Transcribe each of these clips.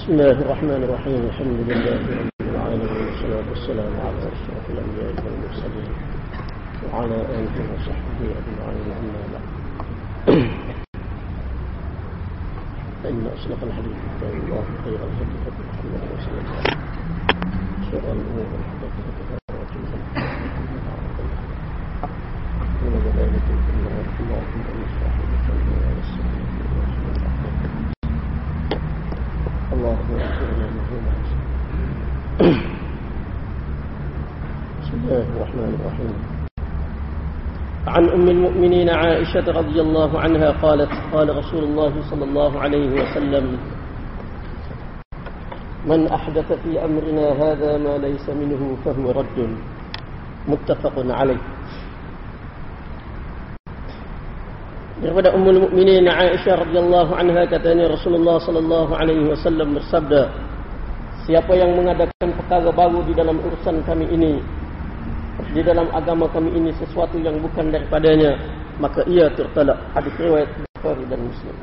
بسم الله الرحمن الرحيم الحمد لله رب العالمين والصلاة والسلام على أشرف الأنبياء والمرسلين وعلى آله وصحبه أجمعين أما بعد. فإن أصدق الحديث كتاب الله خير الهدي هدي محمد صلى الله عليه وسلم شر الأمور محدثاتها وكل من ذلك كل الله مهما بسم الله الرحمن الرحيم. عن أم المؤمنين عائشة رضي الله عنها قالت قال رسول الله صلى الله عليه وسلم من أحدث في أمرنا هذا ما ليس منه فهو رد. متفق عليه. Daripada Ummul Mukminin Aisyah radhiyallahu anha katanya Rasulullah sallallahu alaihi wasallam bersabda Siapa yang mengadakan perkara baru di dalam urusan kami ini di dalam agama kami ini sesuatu yang bukan daripadanya maka ia tertolak. Hadis riwayat Bukhari dan Muslim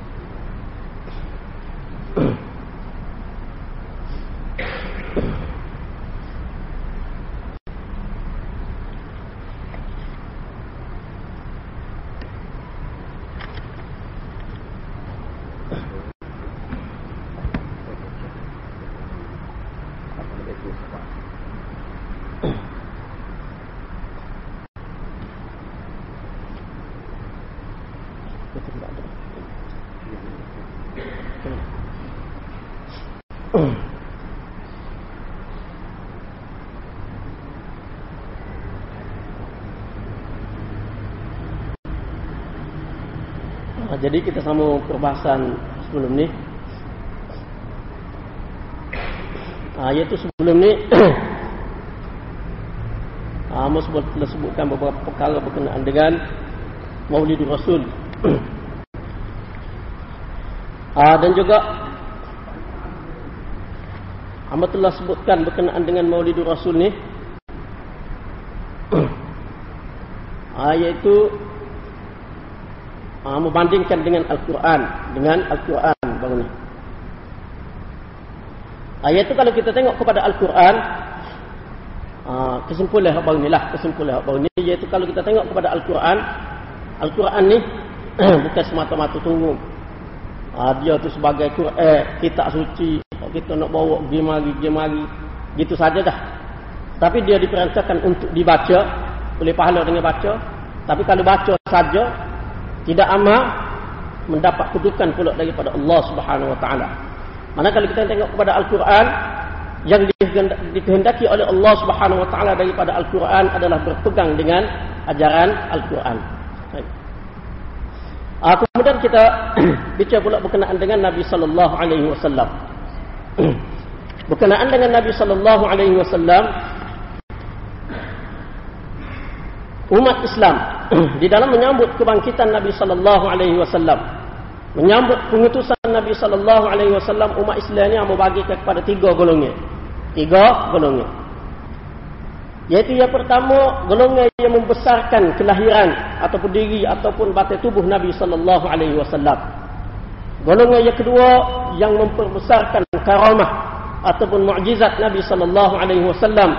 Jadi kita sama perbahasan sebelum ni. Ah, iaitu sebelum ni ah, telah sebutkan beberapa perkara berkenaan dengan Maulid Rasul. ah, dan juga Amos telah sebutkan berkenaan dengan Maulid Rasul ni. ah, iaitu uh, membandingkan dengan Al-Quran. Dengan Al-Quran bang ni. Ayat itu kalau kita tengok kepada Al-Quran uh, kesimpulan bang ni lah kesimpulan bang ni iaitu kalau kita tengok kepada Al-Quran Al-Quran ni bukan semata-mata tunggu uh, dia tu sebagai Quran kitab suci. Kita nak bawa pergi mari pergi mari gitu saja dah. Tapi dia diperintahkan untuk dibaca boleh pahala dengan baca. Tapi kalau baca saja tidak amal mendapat kedudukan pula daripada Allah Subhanahu wa taala. Mana kalau kita tengok kepada Al-Quran yang dikehendaki oleh Allah Subhanahu wa taala daripada Al-Quran adalah berpegang dengan ajaran Al-Quran. Uh, kemudian kita bicara pula berkenaan dengan Nabi sallallahu alaihi wasallam. berkenaan dengan Nabi sallallahu alaihi wasallam umat Islam di dalam menyambut kebangkitan Nabi sallallahu alaihi wasallam. Menyambut pengutusan Nabi sallallahu alaihi wasallam umat Islam ini membagi kepada tiga golongan. Tiga golongan. Yaitu yang pertama golongan yang membesarkan kelahiran ataupun diri ataupun batin tubuh Nabi sallallahu alaihi wasallam. Golongan yang kedua yang memperbesarkan karamah ataupun mukjizat Nabi sallallahu alaihi wasallam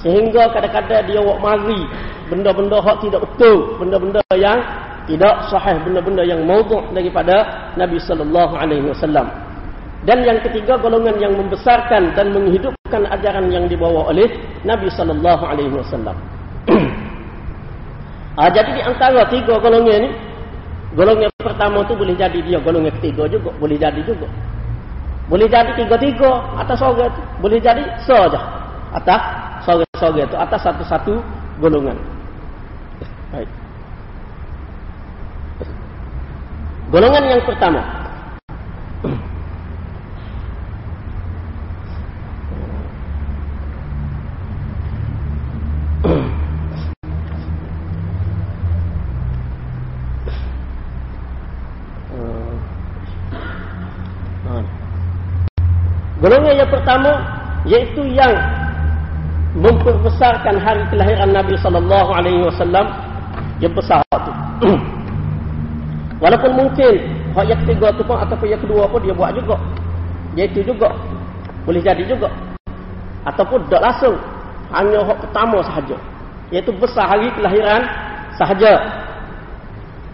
sehingga kadang-kadang dia buat mari benda-benda hak tidak betul, benda-benda yang tidak sahih, benda-benda yang maudhu' daripada Nabi sallallahu alaihi wasallam. Dan yang ketiga golongan yang membesarkan dan menghidupkan ajaran yang dibawa oleh Nabi sallallahu alaihi wasallam. ah jadi di antara tiga golongan ini golongan pertama tu boleh jadi dia golongan ketiga juga, boleh jadi juga. Boleh jadi tiga-tiga atas sorga tu. Boleh jadi saja atas sorga-sorga itu atas satu-satu golongan. Baik. Golongan yang pertama. Golongan yang pertama yaitu yang memperbesarkan hari kelahiran Nabi sallallahu alaihi wasallam yang besar tu. Walaupun mungkin hak yang ketiga tu pun ataupun yang kedua pun dia buat juga. Iaitu juga boleh jadi juga. Ataupun tak langsung. Hanya hak pertama sahaja. Iaitu besar hari kelahiran sahaja.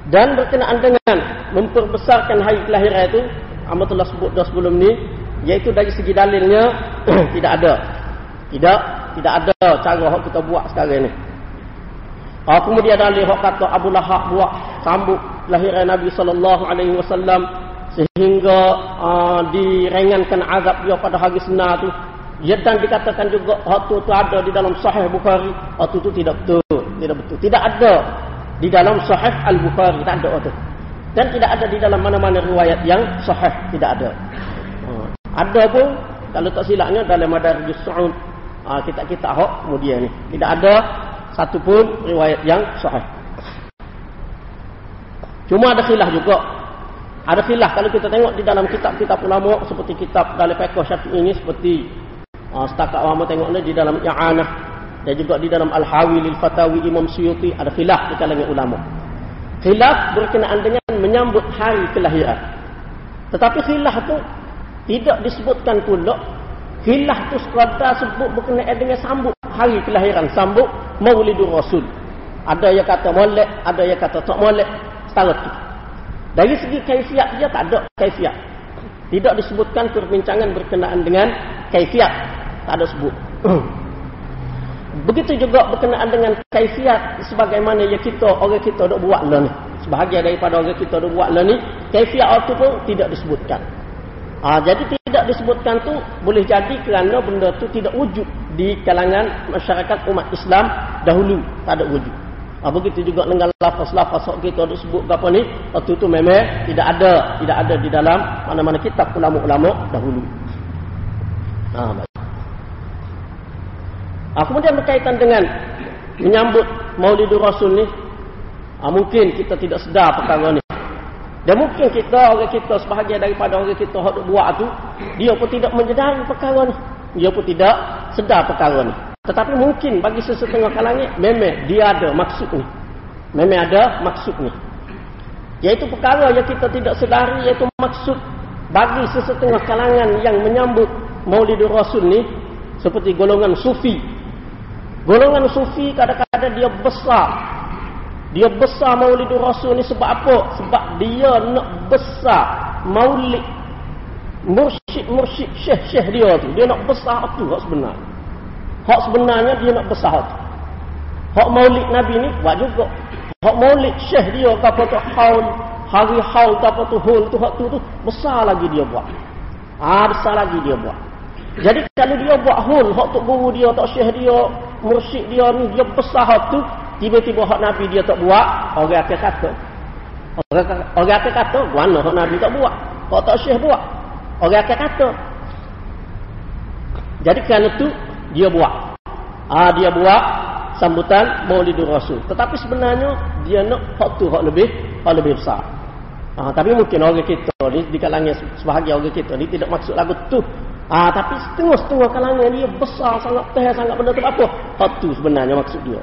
Dan berkenaan dengan memperbesarkan hari kelahiran itu. Amat telah sebut dah sebelum ni. Iaitu dari segi dalilnya tidak ada. Tidak tidak ada cara hak kita buat sekarang ni. Ah, kemudian dalil hak kata Abu Lahab buat sambut kelahiran Nabi sallallahu alaihi wasallam sehingga uh, direngankan azab dia pada hari senar tu. Ya, dan dikatakan juga waktu itu ada di dalam sahih Bukhari. Waktu itu tidak betul tidak betul. Tidak ada di dalam sahih Al-Bukhari tak ada waktu dan tidak ada di dalam mana-mana riwayat yang sahih tidak ada. Uh, ada pun kalau tak silapnya dalam Madarijus Sa'ud uh, kita-kita hok kemudian ni tidak ada satu pun riwayat yang sahih cuma ada khilaf juga ada filah kalau kita tengok di dalam kitab-kitab ulama seperti kitab dalam fiqh Syafi'i ini seperti uh, setakat ulama tengok ni di dalam I'anah dan juga di dalam Al-Hawi lil Fatawi Imam Suyuti ada filah di kalangan ulama. Khilaf berkenaan dengan menyambut hari kelahiran. Tetapi khilaf tu tidak disebutkan pula khilaf tu sekadar sebut berkenaan dengan sambut hari kelahiran, sambut Maulidur Rasul. Ada yang kata molek, ada yang kata tak molek, setara tu. Dari segi kaifiat dia tak ada kaifiat. Tidak disebutkan perbincangan berkenaan dengan kaifiat. Tak ada sebut. Begitu juga berkenaan dengan kaifiat sebagaimana yang kita orang kita dok buat lah ni. Sebahagian daripada orang kita dok buat lah ni, kaifiat itu pun tidak disebutkan. Ha, jadi tidak disebutkan tu boleh jadi kerana benda tu tidak wujud di kalangan masyarakat umat Islam dahulu. Tak ada wujud. Ha, begitu juga dengan lafaz-lafaz kita ada sebut apa ni, waktu itu memang tidak ada, tidak ada di dalam mana-mana kitab ulama-ulama dahulu. Ha, ha, kemudian berkaitan dengan menyambut Maulidur Rasul ni, ha, mungkin kita tidak sedar perkara ni. Dan mungkin kita, orang kita sebahagian daripada orang kita yang buat tu, dia pun tidak menyedari perkara ni. Dia pun tidak sedar perkara ni. Tetapi mungkin bagi sesetengah kalangan memang dia ada maksud ni. Memang ada maksud ni. Iaitu perkara yang kita tidak sedari iaitu maksud bagi sesetengah kalangan yang menyambut Maulidur Rasul ni seperti golongan sufi. Golongan sufi kadang-kadang dia besar. Dia besar Maulidur Rasul ni sebab apa? Sebab dia nak besar maulid mursyid-mursyid syekh-syekh dia tu. Dia nak besar tu sebenarnya. Hak sebenarnya dia nak besar tu. Hak maulid Nabi ni buat juga. Hak maulid syekh dia apa tu haul, hari haul apa tu hul tu hak tu tu besar lagi dia buat. Ah besar lagi dia buat. Jadi kalau dia buat hul, hak tu guru dia, tak syekh dia, mursyid dia ni dia besar hak tu, tiba-tiba hak Nabi dia tak buat, orang akan kata. Orang, orang akan kata, mana hak Nabi tak buat? Hak tak syekh buat. Orang akan kata. Jadi kerana tu dia buat. Ah dia buat sambutan Maulidur Rasul. Tetapi sebenarnya dia nak hak tu hak lebih hak lebih besar. Ah tapi mungkin orang kita ni di kalangan sebahagian orang kita ni tidak maksud lagu tu. Ah tapi setengah-setengah kalangan dia besar sangat teh sangat benda tu apa? Hak tu sebenarnya maksud dia.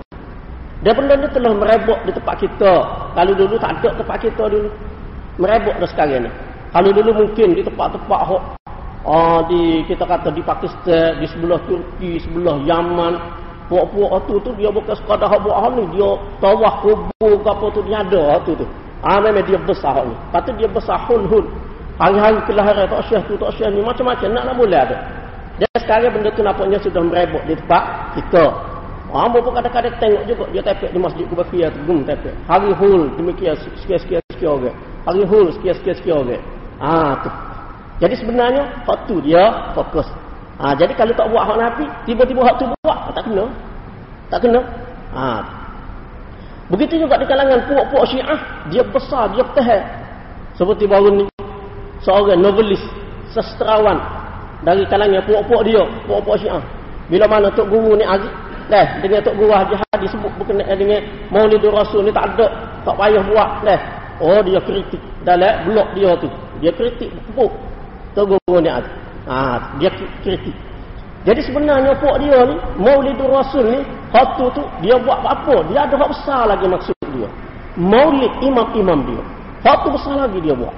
Dia benda ni telah merebok di tempat kita. Kalau dulu tak ada tempat kita dulu. Merebok dah sekarang ni. Kalau dulu mungkin di tempat-tempat hak Oh, di kita kata di Pakistan, di sebelah Turki, sebelah Yaman, puak-puak tu tu dia bukan sekadar hak buat ni, dia tawah kubur ke apa tu dia ada tu tu. Ah memang dia besar ni. Kata dia besar hun-hun. Hari-hari kelahiran tak syah tu tak syah ni macam-macam nak nak boleh ada. Dan sekarang benda tu nampaknya sudah merebok di tempat kita. Ah pun kadang-kadang tengok juga dia tepek di masjid Kubafiyah tu gum tepek. Hari hul demikian sekian-sekian sekian orang. Hari hul sekian-sekian sekian orang. Ah tu. Jadi sebenarnya hak tu dia fokus. Ha, jadi kalau tak buat hak Nabi, tiba-tiba hak tu buat, tak kena. Tak kena. Ha. Begitu juga di kalangan puak-puak Syiah, dia besar, dia tahan. Seperti baru ni seorang novelis, sastrawan dari kalangan puak-puak dia, puak-puak Syiah. Bila mana tok guru ni dah dengan tok guru Haji Hadi sebut berkenaan dengan Maulidur Rasul ni tak ada, tak payah buat dah. Oh dia kritik dalam blog dia tu. Dia kritik pupuk Tegur ni ha, dia kritik. Jadi sebenarnya puak dia ni, Maulidur Rasul ni, hak tu dia buat apa? Dia ada hak besar lagi maksud dia. Maulid imam-imam dia. Hak tu besar lagi dia buat.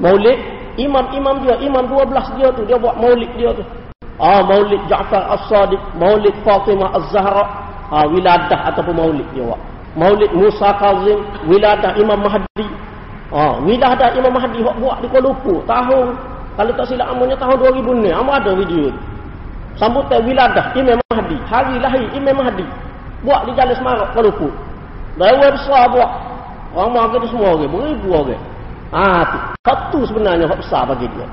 Maulid imam-imam dia, imam 12 dia tu, dia buat maulid dia tu. Ah, maulid Ja'far As-Sadiq, maulid Fatimah Az-Zahra, ah, wiladah ataupun maulid dia buat. Maulid Musa Kazim, wiladah Imam Mahdi. Ah, wiladah Imam Mahdi buat, buat di Kuala Lumpur tahun kalau tak silap amanya tahun 2000 ni, amat ada video. Sambutan wiladah Imam Mahdi, hari lahir Imam Mahdi. Buat di Jalan Semarak Kuala Lumpur. Dewan besar buat. Orang mahu semua orang, beribu orang. Ah, tu. Hak tu sebenarnya hak besar bagi dia.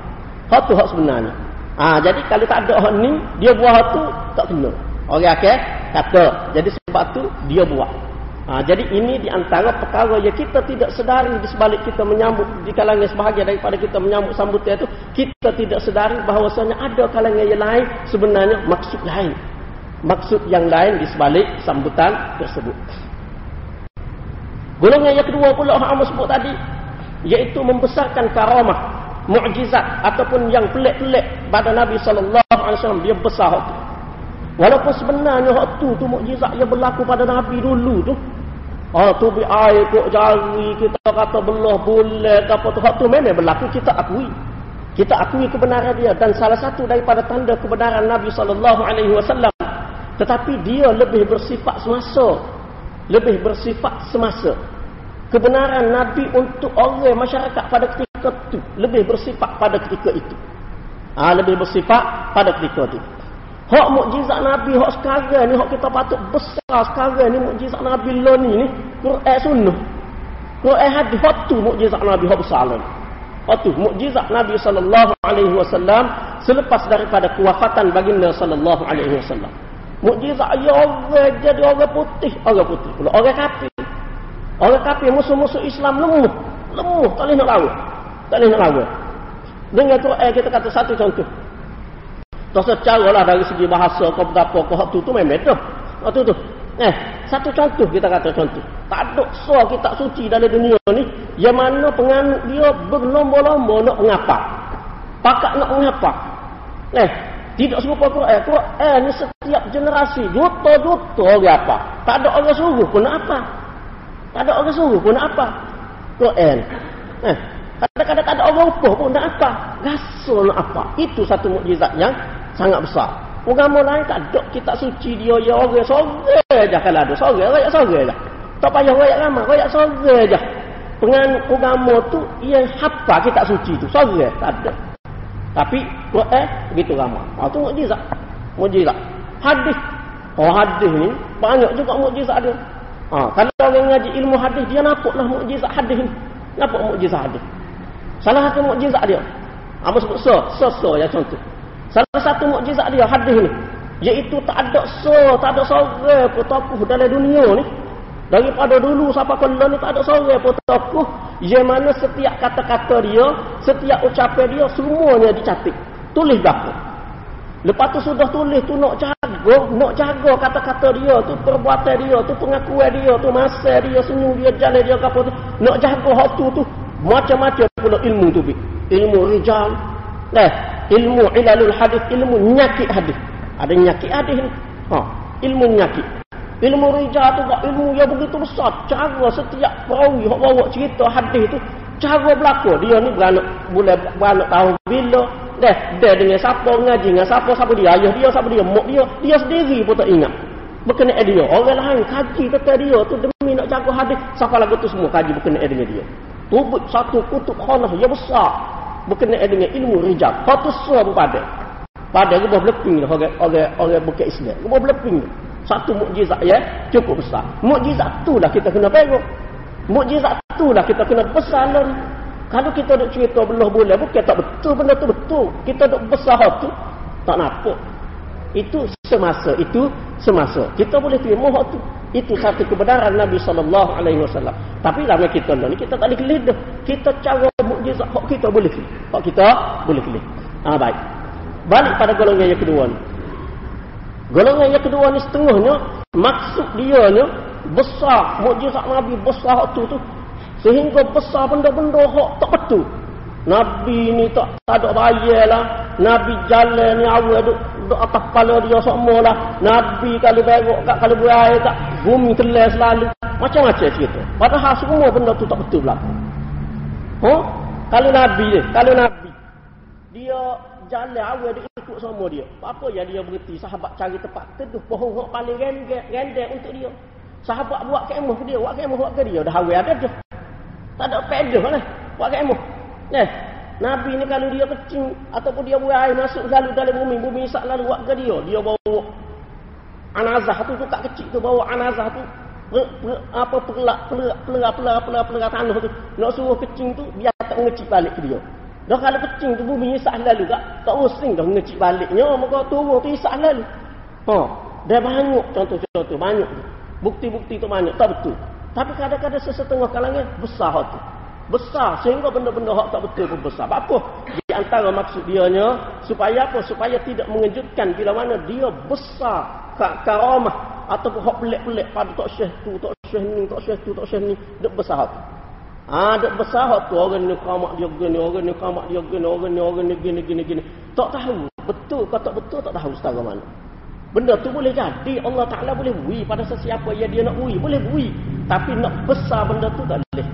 Hak tu hak sebenarnya. Ah, jadi kalau tak ada hak ni, dia buat hak tu tak kena. Orang okay, kata. Jadi sebab tu dia buat. Ha, jadi ini di antara perkara yang kita tidak sedari di sebalik kita menyambut di kalangan sebahagian daripada kita menyambut sambutan itu kita tidak sedari bahawasanya ada kalangan yang lain sebenarnya maksud lain maksud yang lain di sebalik sambutan tersebut golongan yang kedua pula yang sebut tadi iaitu membesarkan karamah mukjizat ataupun yang pelik-pelik pada Nabi sallallahu alaihi wasallam dia besar itu. Walaupun sebenarnya waktu tu mukjizat yang berlaku pada Nabi dulu tu. Ah tu bi air kok jari kita kata belah bulat apa tu waktu memang berlaku kita akui. Kita akui kebenaran dia dan salah satu daripada tanda kebenaran Nabi sallallahu alaihi wasallam tetapi dia lebih bersifat semasa. Lebih bersifat semasa kebenaran Nabi untuk orang masyarakat pada ketika itu lebih bersifat pada ketika itu. Ha, lebih bersifat pada ketika itu. Hak mukjizat Nabi hak sekarang ni hak kita patut besar sekarang ni mukjizat Nabi lo ni ni Quran sunnah. Quran hadis hak tu mukjizat Nabi hak besar lah. Hak tu mukjizat Nabi sallallahu alaihi wasallam selepas daripada kewafatan baginda sallallahu alaihi wasallam. Mukjizat ya Allah jadi orang putih, orang putih pula orang kafir. Orang kafir musuh-musuh Islam lemah. Lemah. Tak boleh nak lawan. Tak boleh nak lawan. Dengan tu eh, kita kata satu contoh. Tak secara lah dari segi bahasa kau berapa kau tu tu memang tu. Waktu tu. Eh, satu contoh kita kata contoh. Tak ada so kita suci dalam dunia ni. Yang mana penganut dia berlomba-lomba nak mengapa. Pakak nak mengapa. Eh, tidak serupa Quran. Quran ni setiap generasi. Juta-juta orang apa. Tak ada orang suruh pun nak apa. Tak ada orang suruh pun nak apa. Quran. Eh, kadang-kadang tak ada orang upah pun nak apa. Rasul nak apa. Itu satu mukjizat yang sangat besar. Agama lain tak ada kita suci dia ya orang sore aja kalau ada sore rakyat sore aja. Tak payah rakyat ramai, rakyat sore aja. Dengan agama tu yang hafal kita suci tu sore tak ada. Tapi Quran begitu ramai. Ha tu mukjizat. Mukjizat. Hadis. Oh hadis ni banyak juga mukjizat dia. Ha, kalau orang ngaji ilmu hadis dia nampaklah mukjizat hadis ni. Nampak mukjizat hadis. Salah satu mukjizat dia. Apa sebut so, so, so ya contoh. Salah satu mukjizat dia hadis ni iaitu tak ada so, tak ada sore pun tokoh dalam dunia ni. Daripada dulu sampai ke ni tak ada sore pun tokoh yang mana setiap kata-kata dia, setiap ucapan dia semuanya dicatat. Tulis berapa? Lepas tu sudah tulis tu nak jaga, nak jaga kata-kata dia tu, perbuatan dia tu, pengakuan dia tu, masa dia, senyum dia, jalan dia apa tu. Nak jaga hak tu tu. Macam-macam pula ilmu tu. Ilmu rijal. Nah, ilmu ilalul hadis, ilmu nyakit hadis. Ada nyakit hadis ni. Ha, ilmu nyakit. Ilmu rijal tu ilmu yang begitu besar. Cara setiap perawi yang bawa cerita hadis tu, cara berlaku. Dia ni beranak, boleh beranak tahu bila, Dah, dah dengan siapa ngaji dengan siapa siapa dia ayah dia siapa dia mak dia dia sendiri pun tak ingat. Berkenaan dia. Orang lain kaji tentang dia tu demi nak jaga hadis. Siapa lagu tu semua kaji berkenaan dengan dia. Tubut satu kutub khanah yang besar berkenaan dengan ilmu rijal. Satu pun pada. Pada ke bawah leping lah orang, orang, orang bukan Islam. Ke bawah leping Satu mukjizat ya cukup besar. Mukjizat tu lah kita kena pegang. Mukjizat tu lah kita kena lah. Kalau kita duk cerita belah bulan bukan tak betul benda tu betul. Kita duk besar tu tak nampak. Itu semasa, itu semasa. Kita boleh terima hak tu. Itu satu kebenaran Nabi sallallahu alaihi wasallam. Tapi lama kita ni kita tak boleh kelih. Kita cara mukjizat hak kita boleh. Hak kita boleh kelih. Ah baik. Balik pada golongan yang kedua ni. Golongan yang kedua ni setengahnya maksud dia ni besar mukjizat Nabi besar hak tu tu Sehingga besar benda-benda hak tak betul. Nabi ni tak, tak ada bayar lah. Nabi jalan ni awal duk, duk atas kepala dia semua lah. Nabi kalau berok kat, kalau berair kat, bumi telah selalu. Macam-macam cerita. Padahal semua benda tu tak betul berlaku. Huh? Kalau Nabi ni, kalau Nabi, dia jalan awal dia ikut sama dia. Apa yang dia berhenti? Sahabat cari tempat teduh pohon hok paling rendek untuk dia. Sahabat buat kemah dia, buat kemah buat ke dia. Dah awal ada dah. Tak ada pedah lah. Buat kemah. Nah, Nabi ni kalau dia kecil ataupun dia buat air masuk lalu dalam bumi, bumi isak lalu buat ke dia. Dia bawa anazah tu tu kat kecil tu bawa anazah tu per, per, apa pelak pelak pelak pelak pelak pelak tanah tu nak suruh kecil tu biar tak ngecik balik ke dia Dah kalau kecing tu bumi isak lalu tak tak using dah ngecik baliknya maka turun tu isak lalu. Ha, dah banyak contoh-contoh banyak. Bukti-bukti tu banyak tak betul. Tapi kadang-kadang sesetengah kalangan besar tu. Besar sehingga benda-benda hak tak betul pun besar. Apa? Di antara maksud dia nya supaya apa? Supaya tidak mengejutkan bila mana dia besar karamah ataupun hak pelik-pelik pada tok syekh tu, tok syekh ni, tok syekh tu, tok syekh ni, dia besar tu. Ada besar tu orang ni kamak dia gini, orang ni kamak dia gini, orang ni orang ni gini gini gini. Tak tahu betul ke tak betul tak tahu setara mana. Benda tu boleh jadi Allah Taala boleh bui pada sesiapa yang dia nak bui, boleh bui. Tapi nak besar benda tu tak boleh.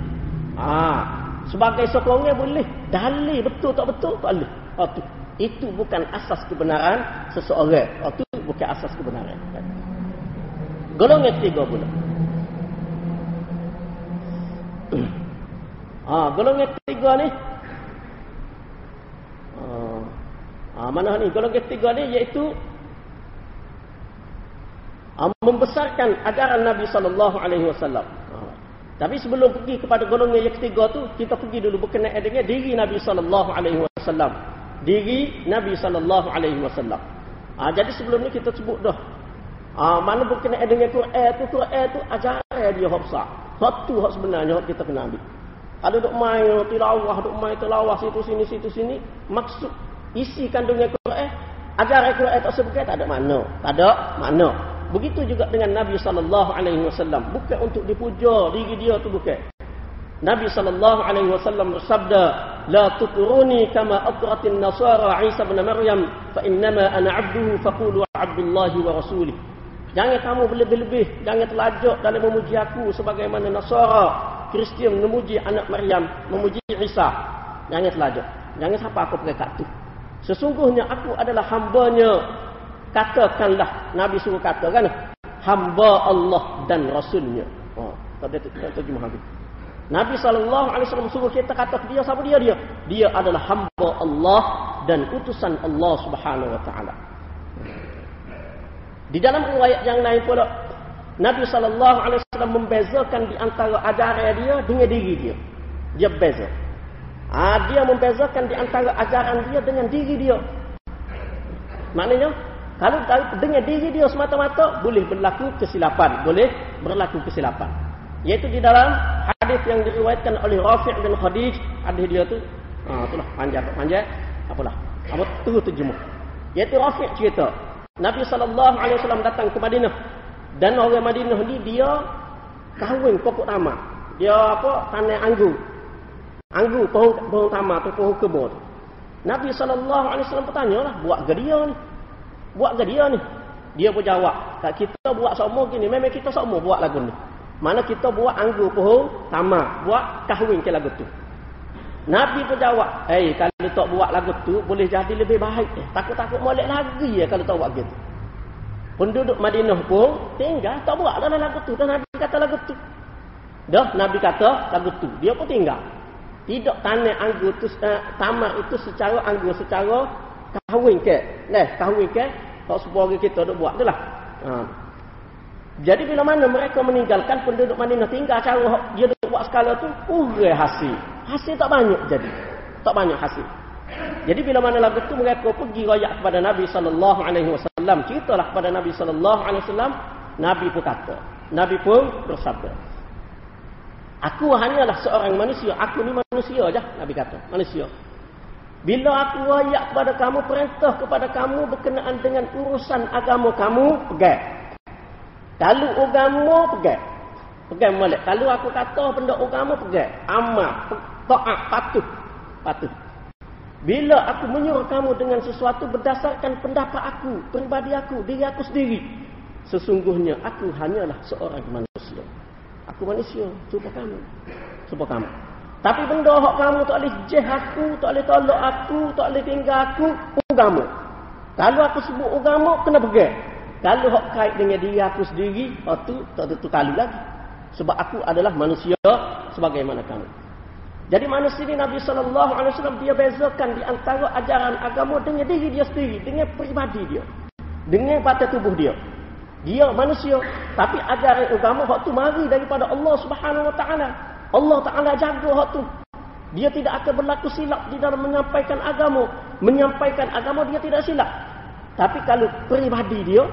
Ah, sebagai sokongan boleh. Dalil betul tak betul tak boleh. Oh, tu. Itu bukan asas kebenaran seseorang. Oh, tu bukan asas kebenaran. Golongan ketiga pula. Ha, golongan ketiga ni. Ha, ha, mana ni? Golongan ketiga ni iaitu ha, membesarkan ajaran Nabi sallallahu alaihi wasallam. Tapi sebelum pergi kepada golongan yang ketiga tu, kita pergi dulu berkenaan dengan diri Nabi sallallahu alaihi wasallam. Diri Nabi sallallahu alaihi wasallam. Ha, jadi sebelum ni kita sebut dah. Ha, mana berkenaan dengan Quran tu, Quran tu ajaran dia hak besar. Satu hak sebenarnya kita kena ambil. Ada duk main tilawah, duk main tilawah situ sini situ sini. Maksud isi kandungnya Quran, ajaran Quran tak sebut tak ada mana. Tak ada mana. Begitu juga dengan Nabi sallallahu alaihi wasallam, bukan untuk dipuja diri dia tu bukan. Nabi sallallahu alaihi wasallam bersabda, "La tuturuni kama atratin nasara Isa bin Maryam, fa innama ana 'abduhu faqulu 'abdullahi wa rasulih." Jangan kamu berlebih-lebih, jangan telajak dalam memuji aku sebagaimana Nasara Kristian memuji anak Maryam, memuji Isa. Jangan telajak. Jangan siapa aku pakai kat tu. Sesungguhnya aku adalah hambanya. Katakanlah Nabi suruh kata kan. Hamba Allah dan Rasulnya. Oh, tak ada terjemah lagi. Nabi SAW suruh kita kata dia siapa dia dia. Dia adalah hamba Allah dan utusan Allah Subhanahu Wa Taala. Di dalam riwayat yang lain pula Nabi sallallahu alaihi wasallam membezakan di antara ajaran dia dengan diri dia. Dia beza. Ah dia membezakan di antara ajaran dia dengan diri dia. Maknanya kalau dengan diri dia semata-mata boleh berlaku kesilapan, boleh berlaku kesilapan. Yaitu di dalam hadis yang diriwayatkan oleh Rafi' bin Khadij, hadis dia tu ah itulah panjang panjang apalah. Apa tu terjemah. Yaitu Rafi' cerita Nabi sallallahu alaihi wasallam datang ke Madinah dan orang Madinah ni dia kahwin pokok tamak. Dia apa? Tanah anggur. Anggur pohon pohon tamak tu pohon kebun. Nabi sallallahu alaihi wasallam bertanya lah, buat ke dia ni? Buat ke dia ni? Dia pun jawab, tak kita buat sama gini, memang kita sama buat lagu ni. Mana kita buat anggur pohon tamak, buat kahwin ke lagu tu. Nabi pun jawab, "Eh, hey, kalau tak buat lagu tu boleh jadi lebih baik. Eh, takut-takut molek lagi ya kalau tak buat gitu." Penduduk Madinah pun tinggal tak buat dalam lagu tu. Dan Nabi kata lagu tu. Dah Nabi kata lagu tu. Dia pun tinggal. Tidak tanah anggur tu uh, tamar itu secara anggur secara kahwin ke. Nah, kahwin ke. Tak semua kita duk buat itulah. Ha. Jadi bila mana mereka meninggalkan penduduk Madinah tinggal cara dia duk buat skala tu, uh hasil. Hasil tak banyak jadi. Tak banyak hasil. Jadi bila mana lagu tu mereka pergi royak kepada Nabi sallallahu alaihi wasallam, ceritalah kepada Nabi sallallahu alaihi wasallam, Nabi pun kata, Nabi pun bersabda. Aku hanyalah seorang manusia, aku ni manusia aja, Nabi kata, manusia. Bila aku royak kepada kamu, perintah kepada kamu berkenaan dengan urusan agama kamu, pegang. Kalau agama, pegang. Pegang molek. Kalau aku kata benda agama, pegang. Amal, taat, patuh. Patuh. Bila aku menyuruh kamu dengan sesuatu berdasarkan pendapat aku, pribadi aku, diri aku sendiri. Sesungguhnya aku hanyalah seorang manusia. Aku manusia, cuba kamu. Cuba kamu. Tapi benda hak kamu tak boleh jeh aku, tak boleh tolak aku, tak boleh tinggal aku, agama. Kalau aku sebut agama, kena pegang. Kalau hak kait dengan diri aku sendiri, hak tu tak tentu kali lagi. Sebab aku adalah manusia sebagaimana kamu. Jadi manusia ini Nabi wasallam dia bezakan di antara ajaran agama dengan diri dia sendiri, dengan peribadi dia. Dengan batin tubuh dia. Dia manusia, tapi ajaran agama hak tu mari daripada Allah Subhanahu wa taala. Allah taala jaga hak tu. Dia tidak akan berlaku silap di dalam menyampaikan agama. Menyampaikan agama dia tidak silap. Tapi kalau peribadi dia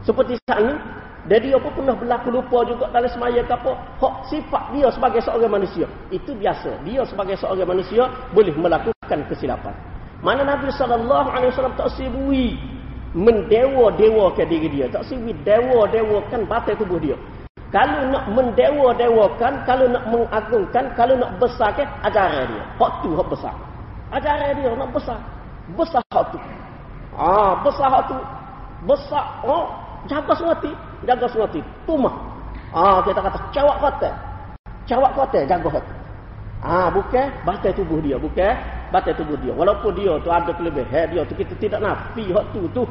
seperti saat ini dan dia pun pernah berlaku lupa juga dalam semaya ke apa. Hak sifat dia sebagai seorang manusia. Itu biasa. Dia sebagai seorang manusia boleh melakukan kesilapan. Mana Nabi SAW tak sibui mendewa-dewakan diri dia. Tak sibui dewa-dewakan batin tubuh dia. Kalau nak mendewa-dewakan, kalau nak mengagungkan, kalau nak besarkan, ajaran dia. Hak tu hak besar. Ajaran dia nak besar. Besar hak tu. Ah, besar hak tu. Besar. Oh, jaga semati jaga semua tu tumah ah kita kata cawak kota cawak kota jaga hati ah bukan batai tubuh dia bukan batai tubuh dia walaupun dia tu ada kelebihan dia tu kita tidak nafi hak tu tu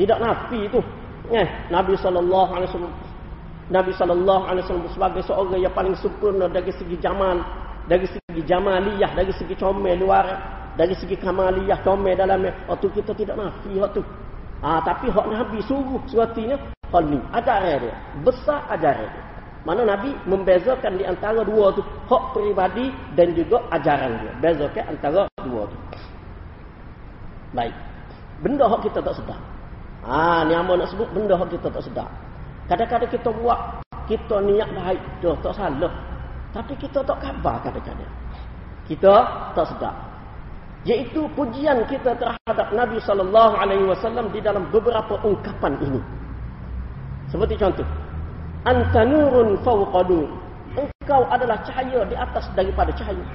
tidak nafi tu eh Nabi sallallahu alaihi wasallam Nabi sallallahu alaihi wasallam sebagai seorang yang paling sempurna dari segi zaman dari segi jamaliyah dari segi comel luar dari segi kamaliyah comel dalamnya waktu kita tidak nafi hak tu Ah, tapi hak Nabi suruh suatinya hal ni. Ajaran dia. Besar ajaran dia. Mana Nabi membezakan di antara dua tu. Hak peribadi dan juga ajaran dia. Bezakan antara dua tu. Baik. Benda hak kita tak sedar. Ah, ni apa nak sebut benda hak kita tak sedar. Kadang-kadang kita buat kita niat baik dah tak salah. Tapi kita tak khabar kadang-kadang. Kita tak sedar yaitu pujian kita terhadap Nabi sallallahu alaihi wasallam di dalam beberapa ungkapan ini. Seperti contoh, anta nurun fawqa. Engkau adalah cahaya di atas daripada cahaya.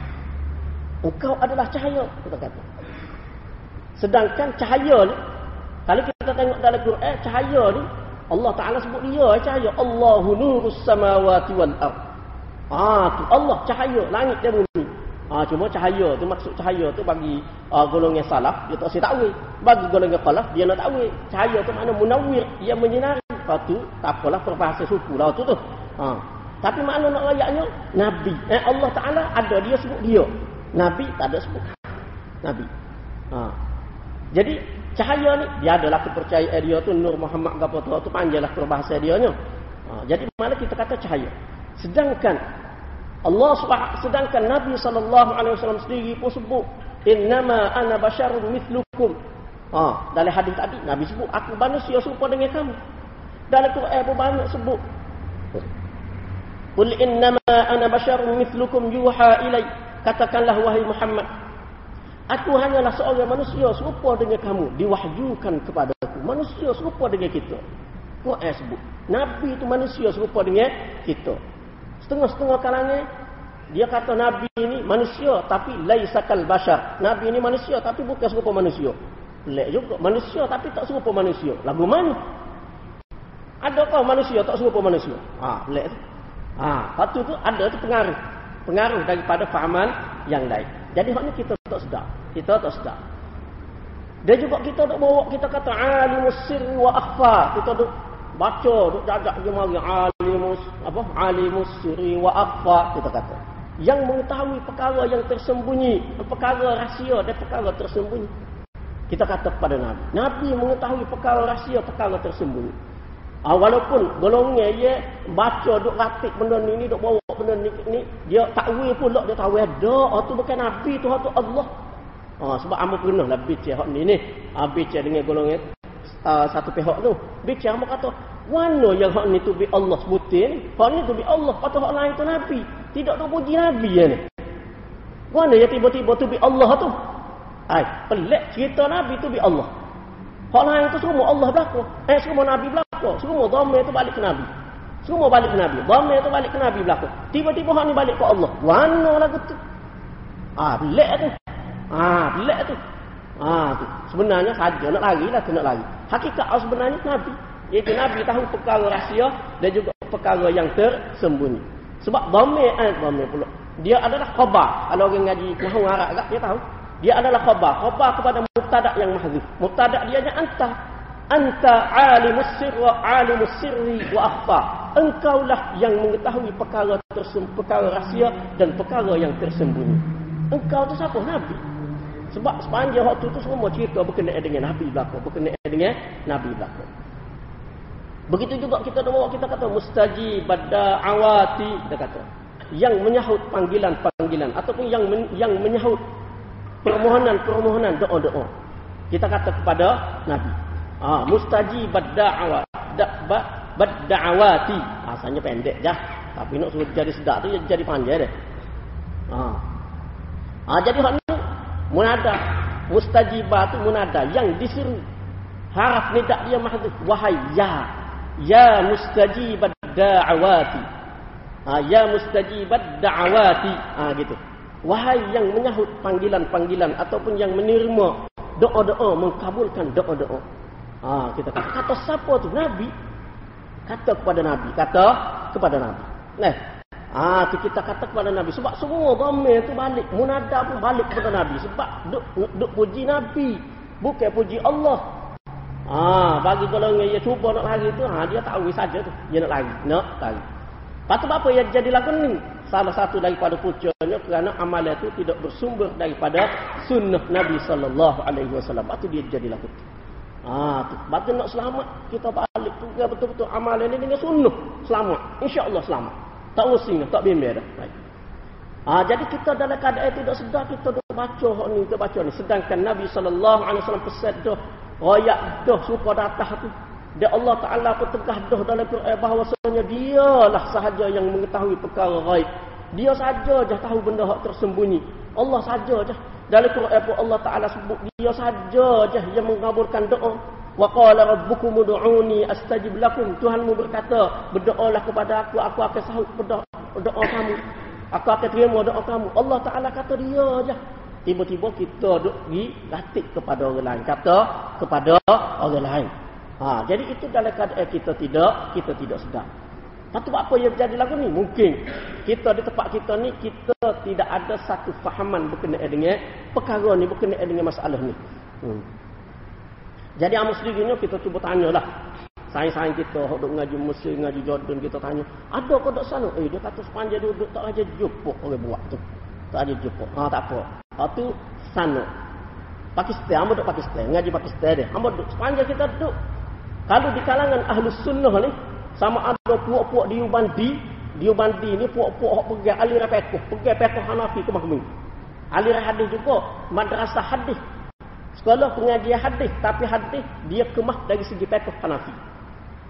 Engkau adalah cahaya, kita kata. Sedangkan cahaya ni kalau kita tengok dalam Quran cahaya ni Allah Taala sebut dia cahaya. Allahu nurus samawati wal ard. Ah, tu Allah cahaya langit dan bumi. Ha, cuma cahaya tu maksud cahaya tu bagi uh, golongan salaf dia tak saya takwil. Bagi golongan khalaf dia nak takwil. Cahaya tu makna munawwir yang menyinari. Lepas tu tak apalah perbahasa suku lah tu tu. Ha. Tapi makna nak ayatnya nabi. Eh Allah Taala ada dia sebut dia. Nabi tak ada sebut. Nabi. Ha. Jadi cahaya ni dia adalah kepercayaan dia tu Nur Muhammad gapo tu tu panjanglah peribahasa dia nya. Ha. jadi mana kita kata cahaya. Sedangkan Allah SWT sedangkan Nabi sallallahu alaihi wasallam sendiri pun sebut innama ana basyarun mithlukum. Ha, dalam hadis tadi Nabi sebut aku manusia serupa dengan kamu. Dalam Quran pun banyak sebut. Qul innama ana basyarun mithlukum yuha ilai. Katakanlah wahai Muhammad, aku hanyalah seorang manusia serupa dengan kamu, diwahyukan kepadaku. Manusia serupa dengan kita. Quran sebut, Nabi itu manusia serupa dengan kita. Setengah-setengah kalangan dia kata nabi ini manusia tapi laisakal bashar. Nabi ini manusia tapi bukan serupa manusia. Lek juga manusia tapi tak serupa manusia. Lagu mana? Adakah manusia tak serupa manusia? Ha lek ha patu tu ada tu pengaruh. Pengaruh daripada fahaman yang lain jadi hak ni kita tak sedar. Kita tak sedar. Dia juga kita tak bawa kita kata alimus sirri wa akhfa. Kita duk baca duk jajak dia mari alimus apa? Alimus sirri wa akhfa kita kata. Yang mengetahui perkara yang tersembunyi perkara rahsia dan perkara tersembunyi. Kita kata kepada nabi nabi mengetahui perkara rahsia perkara tersembunyi ah, walaupun golongnya dia baca duk ratik benda ni ni duk bawa benda ni ni dia takwil pula dia tahu ada. Oh, tu bukan nabi tu tu Allah. Ah, sebab amu pernah lah bicara hak ni ni. Ah, bicara dengan golongan uh, satu pihak tu. Bicara mak kata mana yang hak ni tu bi Allah sebutin? Hak ni tu bi Allah. Kata hak lain tu nabi. Tidak tu puji nabi ya ni. Mana yang tiba-tiba tu bi Allah tu? Ai pelik cerita nabi tu bi Allah hak lain tu semua Allah berlaku eh semua nabi berlaku semua dhamma tu balik ke nabi semua balik ke nabi dhamma tu balik ke nabi berlaku tiba-tiba hak ni balik ke Allah mana lagu tu ah pelik tu ah pelik tu Ah, tu. Sebenarnya saja nak lari lah, nak lari. Hakikat sebenarnya Nabi. Iaitu Nabi tahu perkara rahsia dan juga perkara yang tersembunyi. Sebab dhamir ayat dhamir pula. Dia adalah khabar. Kalau orang ngaji mahu Arab agak dia tahu. Dia adalah khabar. Khabar kepada mubtada yang mahzuf. Mubtada dia nya anta. Anta alimus sirri wa alimus sirri wa akhfa. Engkaulah yang mengetahui perkara tersembunyi, perkara rahsia dan perkara yang tersembunyi. Engkau tu siapa? Nabi. Sebab sepanjang waktu tu semua cerita berkenaan dengan Nabi belakang. Berkenaan dengan Nabi belakang. Begitu juga kita bawa kita kata mustajib awati kita kata yang menyahut panggilan-panggilan ataupun yang men, yang menyahut permohonan-permohonan doa-doa. Kita kata kepada Nabi. Ah mustajib da'awat bad-da'awati. Asalnya pendek jah. Tapi nak suruh jadi sedap tu jadi panjang deh. Ah. Ah jadi hak ni munada mustajibah tu munada yang disuruh haraf nidak dia mahdhuf wahai ya ya mustajibad da'awati ha, ya mustajibad da'awati ha, gitu wahai yang menyahut panggilan-panggilan ataupun yang menerima doa-doa mengkabulkan doa-doa. Ha, kita kata kata siapa tu? Nabi. Kata kepada nabi kata kepada nabi. Nah Ah, tu kita kata kepada Nabi. Sebab semua ramai tu balik, munada pun balik kepada Nabi. Sebab duk duk puji Nabi, bukan puji Allah. Ah, bagi golongan yang cuba nak lari tu, ha dia tahu saja tu, dia nak lari, nak lari. Patu apa yang jadi lagu ni? Salah satu daripada puncanya kerana amalan itu tidak bersumber daripada sunnah Nabi sallallahu alaihi wasallam. Patu dia jadi lagu. Ah, tu. Batu nak selamat, kita balik tu betul-betul amalan ini dengan sunnah. Selamat. Insya-Allah selamat. Tak using, tak bimbang dah. Baik. Ah, jadi kita dalam keadaan tidak sedar kita dah baca ni, kita baca ni. Sedangkan Nabi sallallahu alaihi wasallam pesan dah royak dah suka datah tu. Dia Allah Taala pun tegah dah dalam Quran bahawasanya dialah sahaja yang mengetahui perkara gaib. Dia saja je tahu benda hak tersembunyi. Allah saja je. Dalam Quran pun Allah Taala sebut dia saja je yang mengabulkan doa. Wa qala rabbukum ud'uni astajib lakum. Tuhanmu berkata, berdoalah kepada aku, aku akan sahut doa, doa kamu. Aku akan terima doa kamu. Allah Taala kata dia aja. Tiba-tiba kita duk pergi latih kepada orang lain. Kata kepada orang lain. Ha, jadi itu dalam keadaan kita tidak, kita tidak sedar. Lepas apa yang berjadi lagu ni? Mungkin kita di tempat kita ni, kita tidak ada satu fahaman berkenaan dengan perkara ni, berkenaan dengan masalah ni. Hmm. Jadi amat sendiri ni kita cuba tanyalah. Sains-sains kita, duduk ngaji Mesir, ngaji Jordan, kita tanya. Ada ke tak sana? Eh, dia kata sepanjang duduk tak aja jumpa orang buat tu. Tak aja jumpa. Ha, tak apa. Ha, tu sana. Pakistan, amat duduk Pakistan. Ngaji Pakistan dia. Amat duduk. Sepanjang kita duduk. Kalau di kalangan ahlus sunnah ni, sama ada puak-puak di Ubandi, di Ubandi ni puak-puak yang pergi aliran pekoh. Pergi pekoh Hanafi ke Mahmud. Aliran hadis juga. Madrasah hadis. Sekolah pengajian hadis. Tapi hadis dia kemah dari segi pekoh Hanafi.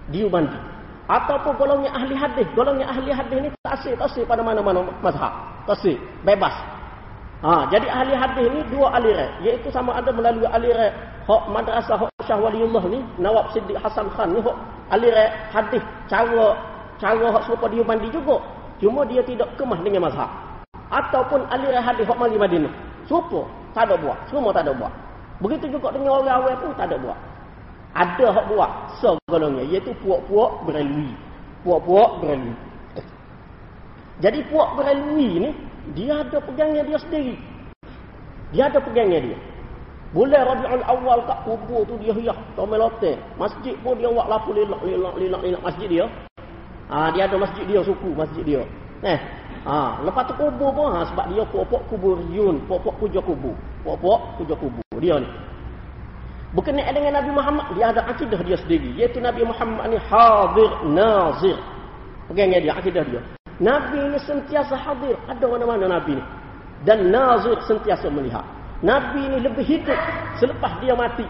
Di Ubandi. Ataupun golongnya ahli hadis. Golongnya ahli hadis ni tak asyik, tak asyik pada mana-mana mazhab. Tak asyik. Bebas. Ha, jadi ahli hadis ni dua aliran. Iaitu sama ada melalui aliran hak madrasah hak Syah Waliullah ni Nawab Siddiq Hasan Khan ni hak aliran hadis cara cara hak serupa dia mandi juga. Cuma dia tidak kemah dengan mazhab. Ataupun aliran hadis hak mali Madinah. Serupa tak ada buat. Semua tak ada buat. Begitu juga dengan orang awal pun tak ada buat. Ada hak buat segolongnya iaitu puak-puak beralui. Puak-puak beralui. Jadi puak beralui ni dia ada pegangnya dia sendiri dia ada pegangnya dia Bulan Rabiul Awal kat kubur tu dia hias tomelote. Masjid pun dia buat lapu lelak lelak lelak lelak masjid dia. Ha, dia ada masjid dia suku masjid dia. Eh. Ha, lepas tu kubur pun ha, sebab dia pokok kubur yun, pokok puja kubur. Pokok puja kubur dia ni. Berkenaan dengan Nabi Muhammad, dia ada akidah dia sendiri. Iaitu Nabi Muhammad ni hadir nazir. Pegang dia akidah dia. Nabi ni sentiasa hadir. Ada mana-mana Nabi ni. Dan nazir sentiasa melihat. Nabi ini lebih hidup selepas dia mati.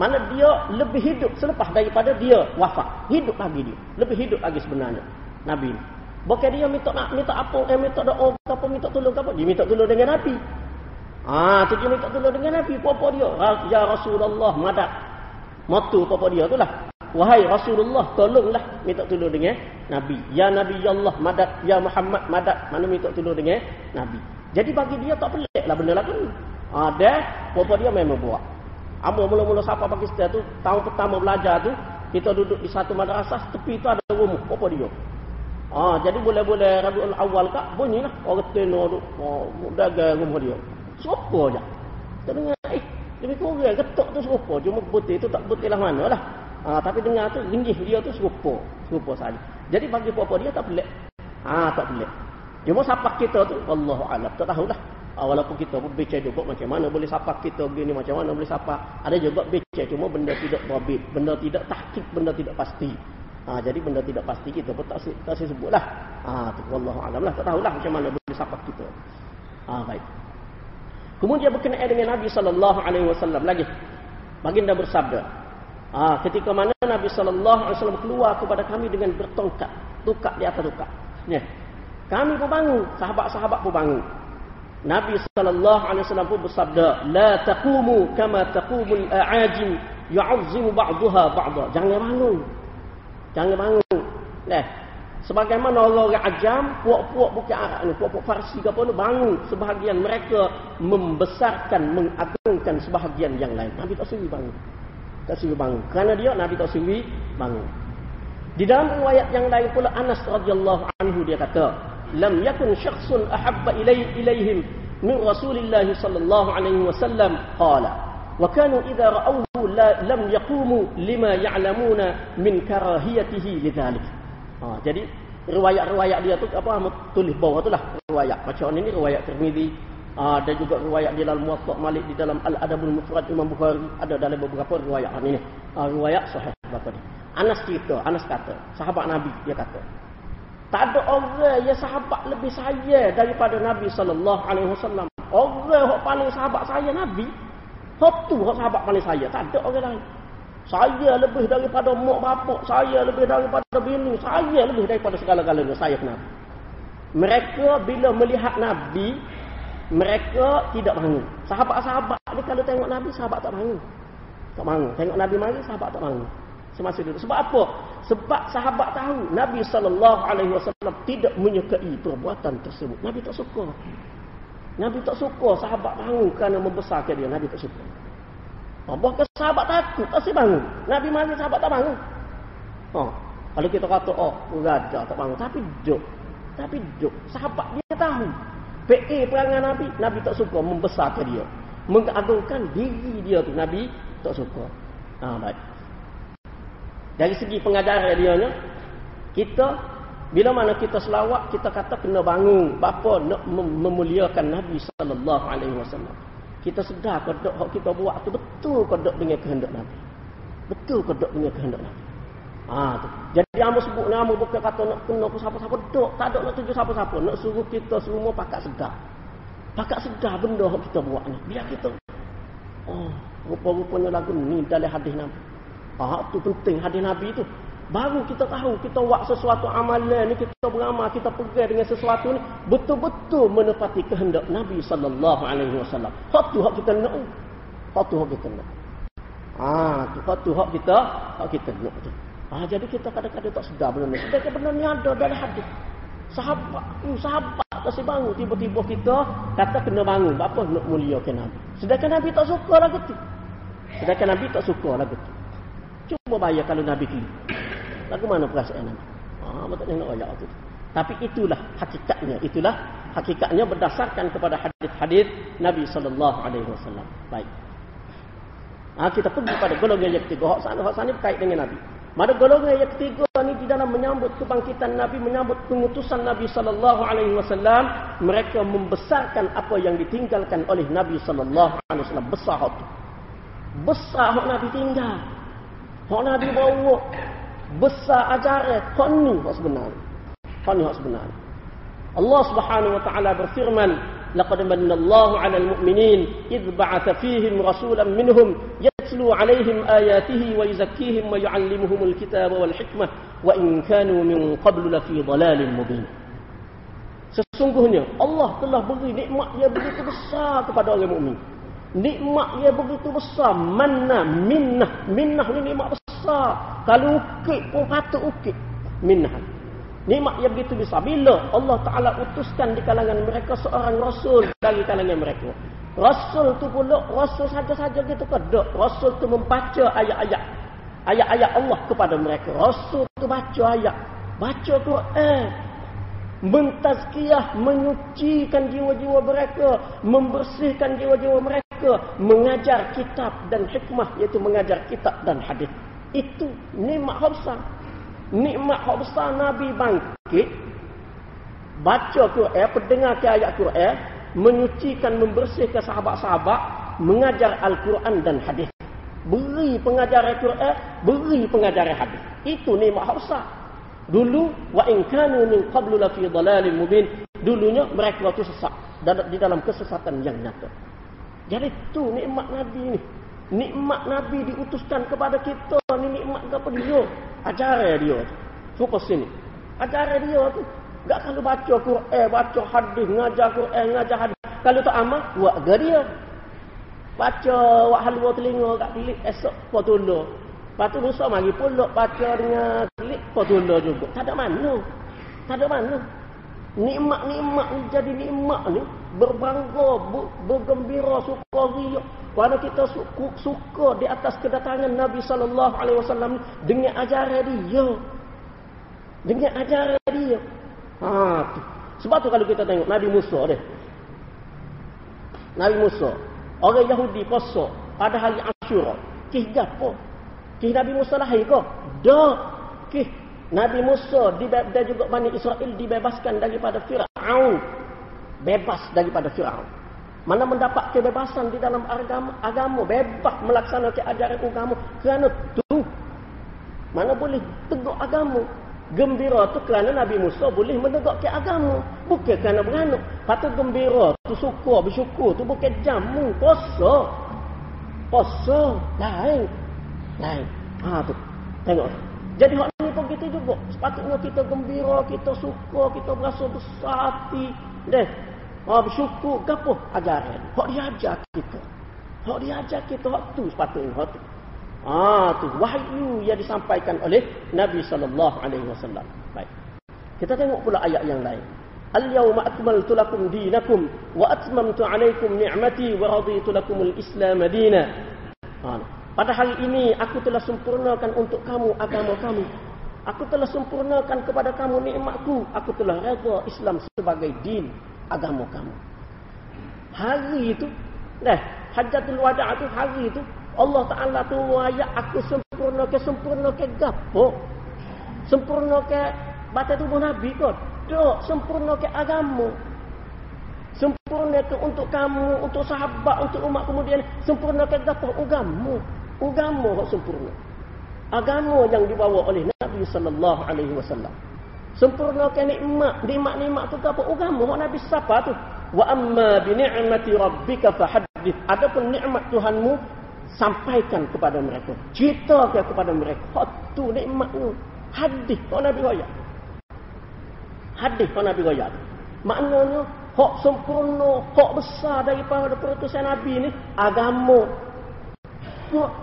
Mana dia lebih hidup selepas daripada dia wafat. Hidup lagi dia. Lebih hidup lagi sebenarnya. Nabi ini. Bukan dia minta nak minta apa, eh, minta doa apa, minta tolong apa. Dia minta tolong dengan Nabi. Ah, tu dia minta tolong dengan Nabi. Apa dia? Ya Rasulullah, madad. Matu apa dia tu lah. Wahai Rasulullah, tolonglah minta tolong dengan Nabi. Ya Nabi Ya Allah, madad. Ya Muhammad, madad. Mana minta tolong dengan Nabi. Jadi bagi dia tak pelik lah benda lagu. Ada, bapa dia memang buat. Amo mula-mula siapa Pakistan tu, tahun pertama belajar tu, kita duduk di satu madrasah, tepi tu ada rumah, bapa dia. Ah, jadi boleh-boleh Rabiul Awal kak bunyilah orang tu, oh, dagang rumah dia. Siapa aja. Terdengar eh lebih kurang ketuk tu serupa cuma putih tu tak putih lah mana lah. Ah, tapi dengar tu ringgih dia tu serupa, serupa saja. Jadi bagi apa dia tak pelik. Ah, tak pelik. Cuma sapak kita tu Allahu a'lam tak tahulah. Ah, walaupun kita pun becah juga macam mana boleh sapak kita begini macam mana boleh sapak. Ada juga becah cuma benda tidak berbit, benda tidak tahqiq, benda tidak pasti. Ha, jadi benda tidak pasti kita pun tak tak sebutlah. Ha tu wallahu alam lah tak tahulah macam mana boleh sapa kita. Ha baik. Kemudian berkenaan dengan Nabi sallallahu alaihi wasallam lagi. Baginda bersabda, ha, ketika mana Nabi sallallahu alaihi wasallam keluar kepada kami dengan bertongkat, tukak di atas tukak. Ya. Kami pun bangun, sahabat-sahabat pun bangun. Nabi sallallahu alaihi wasallam pun bersabda, "La taqumu kama taqumul a'ajim yu'azzimu ba'daha ba'dha." Jangan bangun Jangan bangun. Nah, sebagaimana orang ajam, puak-puak bukan Arab ni, puak-puak Farsi ke apa ni, bangun. Sebahagian mereka membesarkan, mengagungkan sebahagian yang lain. Nabi tak suri bangun. Tak suri bangun. Kerana dia, Nabi tak suri bangun. Di dalam riwayat yang lain pula, Anas radhiyallahu anhu dia kata, Lam yakun syakhsun ahabba ilaihim min Rasulillah sallallahu alaihi wasallam qala وكانوا إذا رأوه لم يقوموا لما يعلمون من كراهيته لذلك ha, jadi riwayat-riwayat dia tu apa tulis bawah tu lah riwayat macam ini riwayat Tirmizi ha, dan juga riwayat di dalam Muwatta Malik di dalam Al-Adabul Mufrad Imam Bukhari ada dalam beberapa riwayat ini ha, riwayat sahih berapa ni Anas cerita Anas kata sahabat Nabi dia kata tak ada orang yang sahabat lebih saya daripada Nabi sallallahu alaihi wasallam. Orang yang paling sahabat saya Nabi satu sahabat paling saya. Tak ada orang lain. Saya lebih daripada mak bapak. Saya lebih daripada bini. Saya lebih daripada segala-galanya. Saya kenal. Mereka bila melihat Nabi. Mereka tidak bangun. Sahabat-sahabat ni kalau tengok Nabi. Sahabat tak bangun. Tak bangun. Tengok Nabi mari. Sahabat tak bangun. Semasa dulu. Sebab apa? Sebab sahabat tahu. Nabi SAW tidak menyukai perbuatan tersebut. Nabi tak suka. Nabi tak suka sahabat bangun kerana membesarkan dia. Nabi tak suka. Oh, bahkan sahabat takut pasti bangun. Nabi mari sahabat tak bangun. Oh, kalau kita kata, oh, raja tak bangun. Tapi jok. Tapi jok. Sahabat dia tahu. PA perangai Nabi, Nabi tak suka membesarkan dia. Mengagungkan diri dia tu. Nabi tak suka. Ha, baik. Dari segi pengajaran dia, kita bila mana kita selawat, kita kata kena bangun. Bapa nak memuliakan Nabi sallallahu alaihi wasallam. Kita sedar ke dok kita buat tu betul ke dok dengan kehendak Nabi. Betul ke dok dengan kehendak Nabi. Ha, tu. Jadi amo sebut nama bukan kata nak kena ke siapa-siapa dok, tak ada nak tuju siapa-siapa, nak suruh kita semua pakat sedar. Pakat sedar benda yang kita buat ni. Biar kita Oh, rupa-rupanya lagu ni dalam hadis Nabi. Ah, tu penting hadis Nabi tu. Baru kita tahu kita buat sesuatu amalan ni kita beramal kita pegang dengan sesuatu ni betul-betul menepati kehendak Nabi sallallahu alaihi wasallam. Hak tu hak kita nak. Hak tu hak kita nak. Ah, tu hak tu hak kita hak kita nak tu. Ah, jadi kita kadang-kadang tak sedar benda ni. Sedangkan benda ni ada dalam hadis. Sahabat, hmm, sahabat kasih bangun tiba-tiba kita kata kena bangun. Apa nak muliakan Nabi? Sedangkan Nabi tak suka lagu tu. Sedangkan Nabi tak suka lagu tu. Cuba bayar kalau Nabi kiri. Lagu mana perasaan Nabi? Ah, betul nak ayat tu. Tapi itulah hakikatnya. Itulah hakikatnya berdasarkan kepada hadis-hadis Nabi sallallahu alaihi wasallam. Baik. Ah, kita pergi pada golongan yang ketiga. Hak sana, hak sana berkait dengan Nabi. Pada golongan yang ketiga ni di dalam menyambut kebangkitan Nabi, menyambut pengutusan Nabi sallallahu alaihi wasallam, mereka membesarkan apa yang ditinggalkan oleh Nabi sallallahu alaihi wasallam. Besar itu. Besar hak Nabi tinggal. Hak Nabi bawa. Besar ajaran. Hak ni hak sebenar. Hak ni hak sebenar. Allah Subhanahu wa taala berfirman laqad manna Allahu 'alal mu'minin id ba'atha fihim rasulan minhum yuzakkihim wa yu'allimuhumul kitaba wal hikmah wa in kanu min qablu lafi dhalalin mubin Sesungguhnya Allah telah beri nikmat yang begitu besar kepada orang mukmin. Nikmat yang begitu besar, mana minnah, minnah ni nikmat besar. Kalau ukit pun patut ukit. Minah. Nikmat yang begitu besar. Bila Allah Ta'ala utuskan di kalangan mereka seorang Rasul dari kalangan mereka. Rasul tu pula, Rasul saja-saja gitu ke? Tak. Rasul tu membaca ayat-ayat. Ayat-ayat Allah kepada mereka. Rasul tu baca ayat. baca Quran mentazkiyah menyucikan jiwa-jiwa mereka membersihkan jiwa-jiwa mereka mengajar kitab dan hikmah iaitu mengajar kitab dan hadis itu nikmat besar nikmat besar nabi bangkit baca Quran pendengar ayat Quran menyucikan membersihkan sahabat-sahabat mengajar Al-Quran dan hadis beri pengajaran Quran beri pengajaran hadis itu nikmat besar Dulu wa in kanu min qablu la fi dhalalin mubin. Dulunya mereka waktu sesat dan di dalam kesesatan yang nyata. Jadi tu nikmat Nabi ni. Nikmat Nabi diutuskan kepada kita ni nikmat apa dia? Ajaran dia tu. Fokus sini. Ajaran dia tu. Gak kalau baca Quran, baca hadis, ngajar Quran, ngajar hadis. Kalau tak amal, buat ke dia? Baca wak halwa telinga kat bilik esok apa tolong. Lepas tu lusa mari pulak baca dengan klik potula juga. Tak ada mana. Tak ada mana. Nikmat-nikmat ni jadi nikmat ni berbangga, bergembira, suka ria. Kerana kita suka, suka di atas kedatangan Nabi sallallahu alaihi wasallam dengan ajaran dia. Dengan ajaran dia. Ha. Sebab tu kalau kita tengok Nabi Musa dia. Nabi Musa, orang Yahudi puasa pada hari Ashura. Kih gapo? Kih Nabi Musa lahir ke? Dah. Kih Nabi Musa dan juga Bani Israel dibebaskan daripada Fir'aun. Bebas daripada Fir'aun. Mana mendapat kebebasan di dalam agama, agama bebas melaksanakan ajaran agama kerana tu mana boleh tegak agama gembira tu kerana Nabi Musa boleh menegakkan agama bukan kerana beranuk patut gembira tu syukur bersyukur tu bukan jamu puasa puasa lain lain. Ha tu. Tengok. Jadi hak ni pun kita juga. Sepatutnya kita gembira, kita suka, kita berasa besar hati. Deh. Ha bersyukur ke apa? Ajaran. Hak dia ajar kita. Hak dia ajar kita hak tu sepatutnya hak tu. Ha tu wahyu yang disampaikan oleh Nabi sallallahu alaihi wasallam. Baik. Kita tengok pula ayat yang lain. Al-yawma akmaltu lakum dinakum wa atmamtu alaykum ni'mati wa raditu lakumul Islam dinan. Ha. Pada hari ini aku telah sempurnakan untuk kamu agama kamu. Aku telah sempurnakan kepada kamu nikmatku. Aku telah reda Islam sebagai din agama kamu. Hari itu, dah hajatul wada' itu hari itu Allah Taala tu ayat aku sempurna ke sempurna ke gapo? Sempurna ke batas tubuh Nabi kau? Tak, sempurna ke agama. Sempurna ke untuk kamu, untuk sahabat, untuk umat kemudian. Sempurna ke gapo? Agama agama yang sempurna. Agama yang dibawa oleh Nabi sallallahu alaihi wasallam. Sempurnakan nikmat, nikmat-nikmat tu apa? Agama yang Nabi siapa tu? Wa amma bi ni'mati rabbika fahaddith. Adapun nikmat Tuhanmu sampaikan kepada mereka. Ceritakan kepada mereka. Hak tu nikmat tu. Hadis yang Nabi raya. Hadis yang Nabi raya. Maknanya hak sempurna, hak besar daripada perutusan Nabi ni agama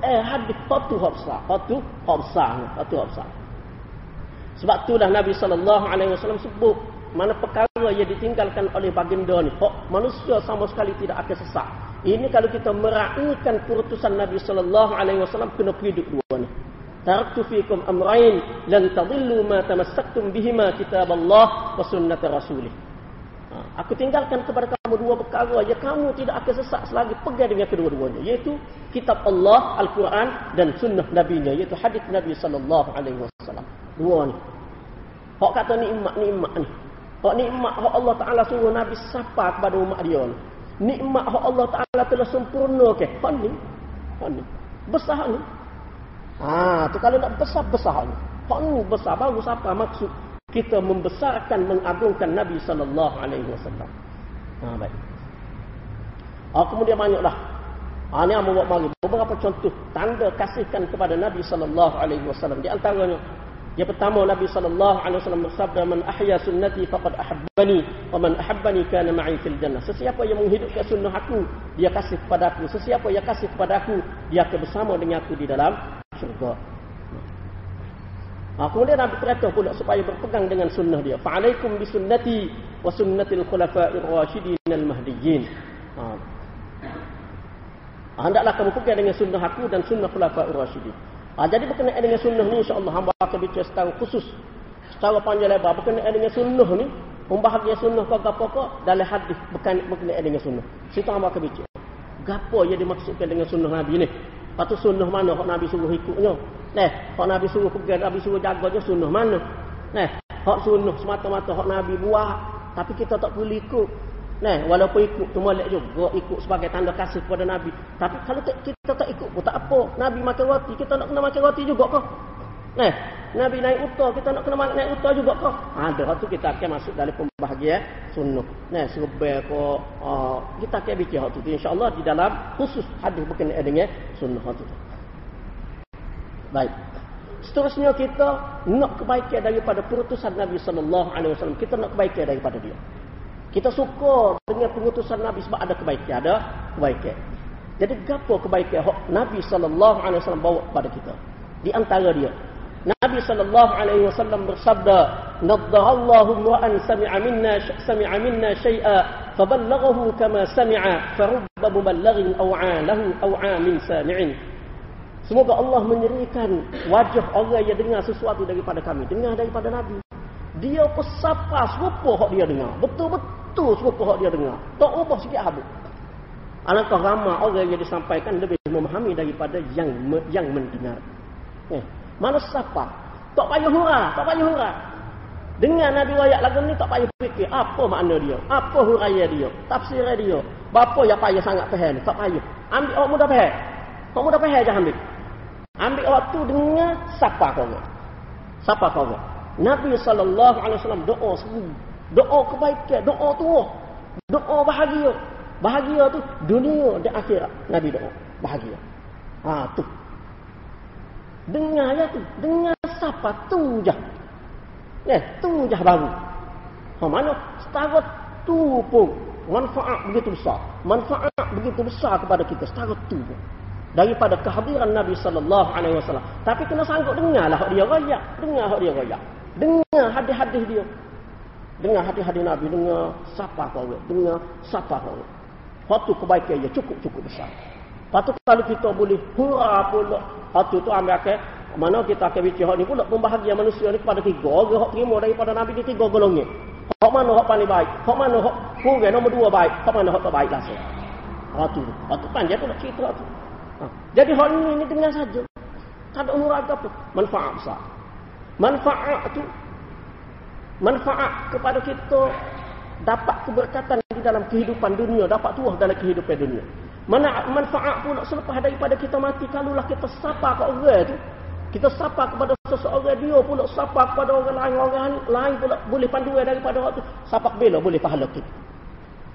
eh hadis patu hafsa patu hafsa patu hafsa sebab itulah Nabi wasallam sebut mana perkara yang ditinggalkan oleh baginda ni hak manusia sama sekali tidak akan sesat ini kalau kita meraihkan keputusan Nabi sallallahu alaihi wasallam kena hidup dua ni taraktu fikum amrain lan tadillu ma tamassaktum bihima kitab Allah wa sunnat rasulih Ha, aku tinggalkan kepada kamu dua perkara yang kamu tidak akan sesak selagi pegang dengan kedua-duanya yaitu kitab Allah Al-Quran dan sunnah nabinya iaitu hadis Nabi sallallahu alaihi wasallam. Dua ni. Hak kata nikmat-nikmat ni. Hak nikmat hak Allah Taala suruh Nabi sapa kepada umat dia ni. Nikmat hak Allah Taala telah sempurna ke? Hak ni. Hak ni. Besar ni. Ha, tu kalau nak besar besar ni. Hak ni besar baru siapa maksud kita membesarkan mengagungkan Nabi sallallahu alaihi wasallam. Ha baik. Ah kemudian banyaklah. Ah ni buat mari beberapa contoh tanda kasihkan kepada Nabi sallallahu alaihi wasallam. Di antaranya yang pertama Nabi sallallahu alaihi wasallam bersabda man ahya sunnati faqad ahabbani wa man ahabbani kana ma'i fil jannah. Sesiapa yang menghidupkan sunnah aku, dia kasih kepada aku. Sesiapa yang kasih kepada aku, dia akan bersama dengan aku di dalam syurga. Ha, kemudian Nabi kata pula supaya berpegang dengan sunnah dia. Fa'alaikum bisunnati wa sunnatil khulafa'ir rasyidin al-mahdiyyin. Ha. ha. Hendaklah kamu pegang dengan sunnah aku dan sunnah khulafa'ir rasyidin. Ha, jadi berkenaan dengan sunnah ni insya-Allah hamba akan bicara tentang khusus. Cara panjang lebar. Berkenaan dengan sunnah ni membahagia sunnah kau gapo kau dalam hadis bukan berkenaan dengan sunnah. Situ hamba ke bicara gapo yang dimaksudkan dengan sunnah nabi ni? Patu sunnah mana hak nabi suruh ikutnya? Nah hak nabi suruh pegang nabi suruh jaga je sunnah mana? Nah hak sunnah semata-mata hak nabi buat tapi kita tak perlu ikut Nah, walaupun ikut tu molek juga ikut sebagai tanda kasih kepada Nabi. Tapi kalau tak, kita tak ikut pun tak apa. Nabi makan roti, kita nak kena makan roti juga kau. Nah, Nabi naik unta, kita nak kena naik unta juga kau. Ha, ada tu kita akan masuk dalam pembahagian sunnah. Nah, serba ko uh, kita akan bincang tu insya-Allah di dalam khusus hadis berkenaan dengan sunnah tu. Baik. Seterusnya kita nak kebaikan daripada perutusan Nabi sallallahu alaihi wasallam. Kita nak kebaikan daripada dia. Kita suka dengan pengutusan Nabi sebab ada kebaikan, ada kebaikan. Jadi gapo kebaikan hak Nabi sallallahu alaihi wasallam bawa kepada kita? Di antara dia Nabi sallallahu alaihi wasallam bersabda, "Naddarallahu an sami'a minna sami'a minna syai'a faballaghahu kama sami'a farubba muballighin aw'a lahu aw'a min sami'in." Semoga Allah menyerikan wajah orang yang dengar sesuatu daripada kami, dengar daripada Nabi. Dia pesapa serupa hak dia dengar. Betul-betul betul serupa hak dia dengar. Tak ubah sikit habis. Alangkah ramai orang yang disampaikan lebih memahami daripada yang yang mendengar. Eh, mana siapa? Tak payah hura, tak payah hura. Dengan Nabi wayak lagu ni tak payah fikir apa makna dia, apa huraya dia, tafsir dia. Bapa yang payah sangat faham tak payah. Ambil orang muda faham. Orang muda faham je ambil. Ambil waktu dengar siapa kau? Siapa kau? Nabi sallallahu alaihi wasallam doa sebelum Doa kebaikan, doa tua. Doa bahagia. Bahagia tu dunia dan akhirat. Nabi doa. Bahagia. Ha tu. Dengar ya tu. Dengar siapa tu je. Eh, tu je baru. Ha mana? Setara tu pun manfaat begitu besar. Manfaat begitu besar kepada kita. Setara tu pun. Daripada kehadiran Nabi sallallahu alaihi wasallam. Tapi kena sanggup dengarlah hak dia royak. Dengar hak dia royak. Dengar hadis-hadis dia. Dengar hati-hati Nabi, dengar siapa kau dengar siapa kau Waktu kebaikan ia cukup-cukup besar. Lepas kalau kita boleh hura pula, waktu tu ambil ke, mana kita akan bicara ni pula, pembahagian manusia ni kepada tiga orang, hak terima daripada Nabi ni tiga golongan. Hak mana hak paling baik, hak mana hak kurang nombor dua baik, hak mana hak tak baik lah. Waktu tu, waktu panjang tu nak cerita tu. Ha. Jadi hal ini, ini dengar saja. Tak ada umur apa Manfaat besar. Manfaat tu manfaat kepada kita dapat keberkatan di dalam kehidupan dunia, dapat tuah dalam kehidupan dunia. Mana manfaat pula selepas daripada kita mati kalaulah kita sapa ke orang tu, kita sapa kepada seseorang dia pula sapa kepada orang lain, orang lain pula boleh panduan daripada orang tu, sapa bila boleh pahala kita.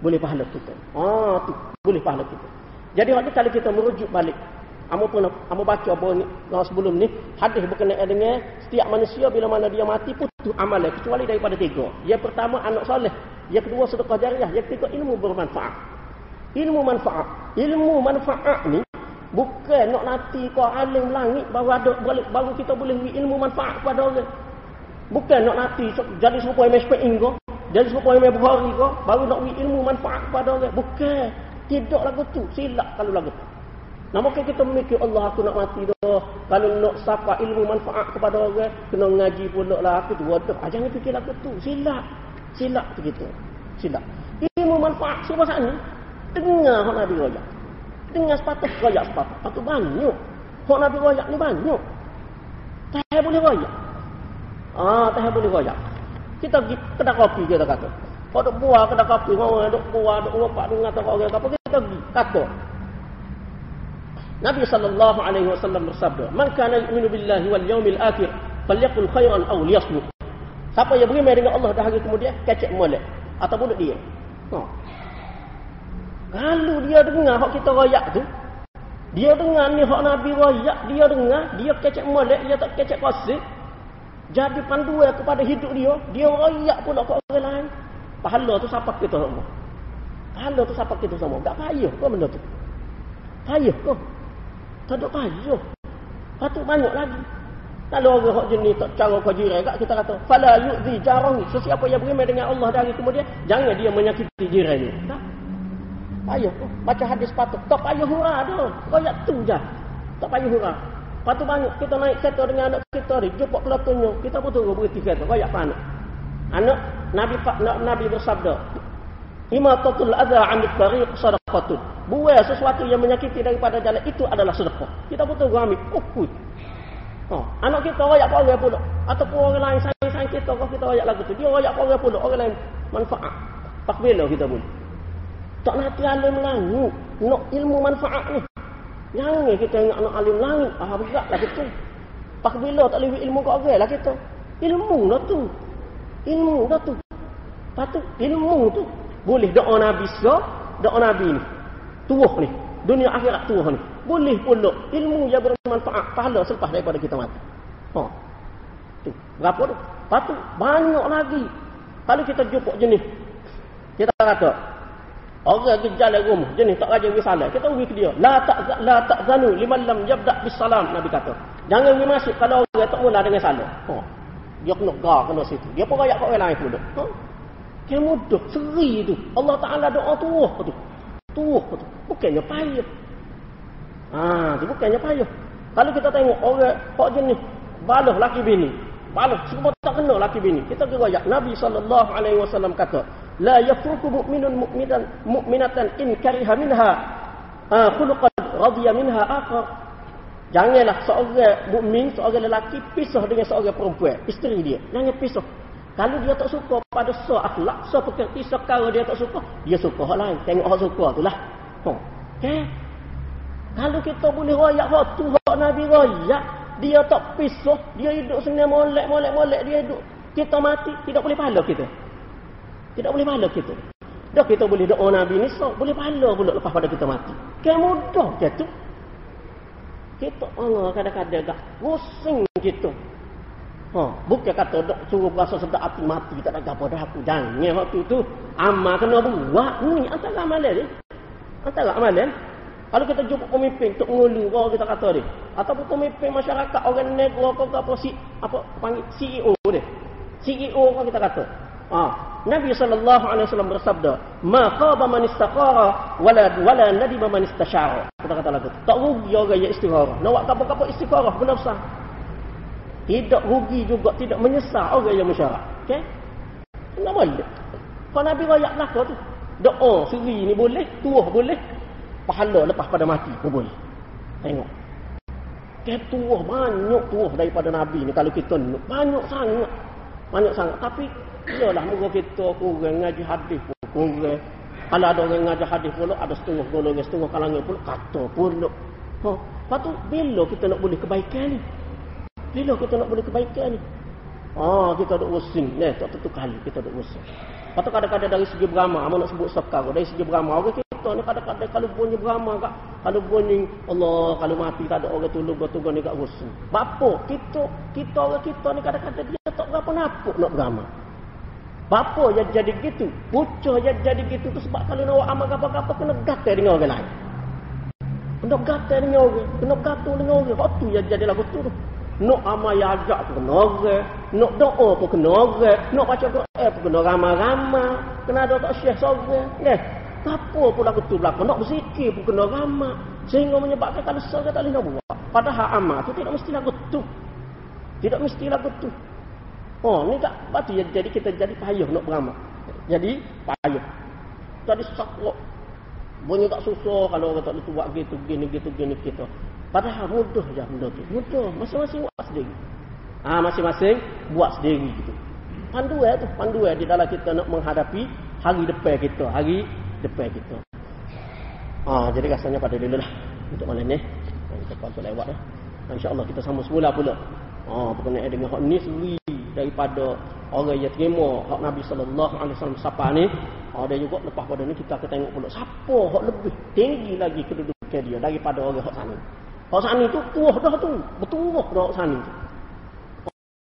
Boleh pahala kita. Ah tu, boleh pahala kita. Jadi waktu kalau kita merujuk balik Amo pun amo baca apa ni sebelum ni hadis berkenaan dengan setiap manusia bila mana dia mati putus amalan kecuali daripada tiga. Yang pertama anak soleh, yang kedua sedekah jariah, yang ketiga ilmu bermanfaat. Ilmu manfaat. Ilmu manfaat ni bukan nak nanti kau alim langit baru ada balik baru kita boleh beri ilmu manfaat kepada orang. Bukan nak nanti jadi serupa MSPI kau, jadi serupa MSPI Bukhari kau baru nak beri ilmu manfaat kepada orang. Bukan. Tidak lagu tu. Silap kalau lagu tu. Nampaknya kita memikir Allah aku nak mati dah. Kalau nak sapa ilmu manfaat kepada orang, kena ngaji pula lah aku tu. Waduh, jangan fikir aku tu. Silap. Silap tu kita. Silap. Ilmu manfaat siapa saat ni? Dengar hak Nabi Raya. Dengar sepatah raya sepatah. Itu banyak. Hak Nabi Raya ni banyak. Tak boleh raya. Ah, tak boleh raya. Kita pergi kedai kopi kita kata. Kau duk buah kedai kopi, kau duk buah, duk ngopak dengar tak orang apa kita pergi. Kata, Nabi sallallahu alaihi wasallam bersabda, "Man kana yu'minu billahi wal yawmil akhir, falyaqul khairan aw liyasmut." Siapa yang beriman dengan Allah dan hari kemudian, kecek molek atau bunuh dia. Ha. Kalau dia dengar hak kita royak tu, dia dengar ni hak Nabi royak, dia dengar, dia kecek molek, dia tak kecek kosik. Jadi panduan kepada hidup dia, dia royak pula ke orang lain. Pahala tu siapa kita semua? Pahala tu siapa kita semua? Tak payah kau benda tu. Payah kau. Tak ada payah. Patut banyak lagi. Kalau orang hak jenis tak cara kau jiran kat kita kata, fala yu'zi jarahu. Sesiapa yang beriman dengan Allah dari kemudian jangan dia menyakiti jiran dia. Tak. Payah tu. Baca hadis patut. Tak payah hura dah. Kau yak tu je. Tak payah hura. Tu banyak kita naik kereta dengan anak kita ni. Jumpa pelatunnya. Kita pun turun berhenti kereta. Kau apa anak? Anak Nabi Nabi bersabda. Imatatul adha amit tariq sadaqatun. Buai sesuatu yang menyakiti daripada jalan itu adalah sedekah. Kita pun turun ambil. Oh, Oh, anak kita royak apa orang pula. Ataupun orang lain sayang-sayang kita kalau kita royak lagu tu. Dia royak apa orang pula. Orang lain manfaat. Pak bila kita pun. Tak nak alim langit. Nak ilmu manfaat ni. Jangan kita ingat nak alim langit. Ah, berat lah kita. Pak bila tak boleh ilmu ke orang lah kita. Ilmu lah tu. Ilmu lah tu. Patut ilmu tu. Boleh doa Nabi sah. Doa Nabi ni. Tuah ni. Dunia akhirat tuah ni boleh pula ilmu yang bermanfaat pahala selepas daripada kita mati. Ha. Tu. Berapa tu? Patut banyak lagi. Kalau kita jumpa jenis kita kata orang ke jalan rumah jenis tak rajin wisalah kita ubi ke dia la tak la tak zanu liman lam yabda bis salam nabi kata jangan pergi masuk kalau orang tak mula dengan salam ha dia kena gar kena situ dia pun rakyat kat orang lain pula ha dia mudah seri tu Allah Taala doa tu tu tu bukannya payah Ha, itu bukannya payah. Kalau kita tengok orang hak jenis balah laki bini. Balah semua tak kena laki bini. Kita kira Nabi wasallam kata, la yafruku mu'minun mu'minan mu'minatan in kariha minha ah khuluqan radiya minha akhar. Janganlah seorang mukmin, seorang lelaki pisah dengan seorang perempuan, isteri dia. Jangan pisah. Kalau dia tak suka pada so akhlak, so pekerti, so cara dia tak suka, dia suka hak lain. Tengok hak suka itulah. Ha. Okay? Kalau kita boleh royak hak tu, hak Nabi royak, dia tak pisah, dia hidup senang molek, molek, molek, dia hidup. Kita mati, tidak boleh pahala kita. Tidak boleh pahala kita. Dah kita boleh doa Nabi ni, so, boleh pahala pula lepas pada kita mati. Kan mudah ke tu? Kita Allah kadang-kadang agak pusing kita. Ha, bukan kata dok suruh berasa sedap hati mati tak ada apa dah aku jangan waktu tu amal kena buat ni antara amalan ni antara amalan kalau kita jumpa pemimpin untuk mengulu orang kita kata dia. Ataupun pemimpin masyarakat orang negro apa apa si apa panggil CEO dia. CEO orang kita kata. Ha. Nabi sallallahu alaihi wasallam bersabda, "Ma khaba man istaqara wala wala nadiba man istashara." Kita kata lagu. Tak rugi orang yang istikharah. Nak buat apa-apa istikharah benar besar. Tidak rugi juga tidak menyesal orang yang mesyarah. Okey? Tak boleh. Kalau Nabi rakyat nak tu. Doa suri ni boleh, tuah boleh, pahala lepas pada mati pun boleh. Tengok. Ketua banyak tuah daripada Nabi ni kalau kita ni. Banyak sangat. Banyak sangat. Tapi iyalah moga kita kurang ngaji hadis pun kurang. Kalau ada orang ngaji hadis pula ada setengah golongan, setengah kalangan pula kata pula. Ha, lepas tu bila kita nak boleh kebaikan ni? Bila kita nak boleh kebaikan ni? Ah, kita ada usin. Ni, tak tentu kali kita ada usin. Tu kadang-kadang dari segi berama, apa nak sebut sekarang, dari segi berama, orang kita ni kadang-kadang kalau bunyi berama kak, kalau bunyi Allah, kalau mati tak ada orang tolong bertunggu ni kat rusuh. Bapa, kita, kita orang kita ni kadang-kadang dia tak berapa napuk nak berama. Bapa yang jadi gitu, pucuk yang jadi gitu tu sebab kalau nak amal apa-apa kena gatal dengan orang lain. Kena gatal dengan orang, kena gatal dengan orang. Waktu yang jadi lagu tu. Nak amal yang ajak pun kena orang. Nak doa pun kena orang. Nak baca Quran pun kena ramah-ramah. Kena ada tak syekh seorang. Eh, apa pula betul belakang. Nak berzikir pun kena ramah. Sehingga menyebabkan kalau seorang tak boleh nak buat. Padahal amal tu tidak mestilah betul. Tidak mestilah betul. Oh, ni tak berarti jadi kita jadi payah nak beramal. Jadi payah. Tadi sakok. Bunyi tak susah kalau orang tak boleh buat gitu, gini, gitu, gini, gitu. Padahal mudah je benda tu. Mudah. Masing-masing buat sendiri. Ah, masing-masing buat sendiri gitu. Panduan tu, panduan di dalam kita nak menghadapi hari depan kita. Hari depan kita. Ah, jadi rasanya pada dulu lah. Untuk malam ni. Kita pasal lewat dah. InsyaAllah kita sama semula pula. Ah, berkenaan dengan hak ni sendiri daripada orang yang terima hak Nabi sallallahu alaihi wasallam siapa ni. Ah, dia juga lepas pada ni kita akan tengok pula siapa hak lebih tinggi lagi kedudukan dia daripada orang hak sana. Hak sana tu kuah dah tu. Betul dah hak sana tu.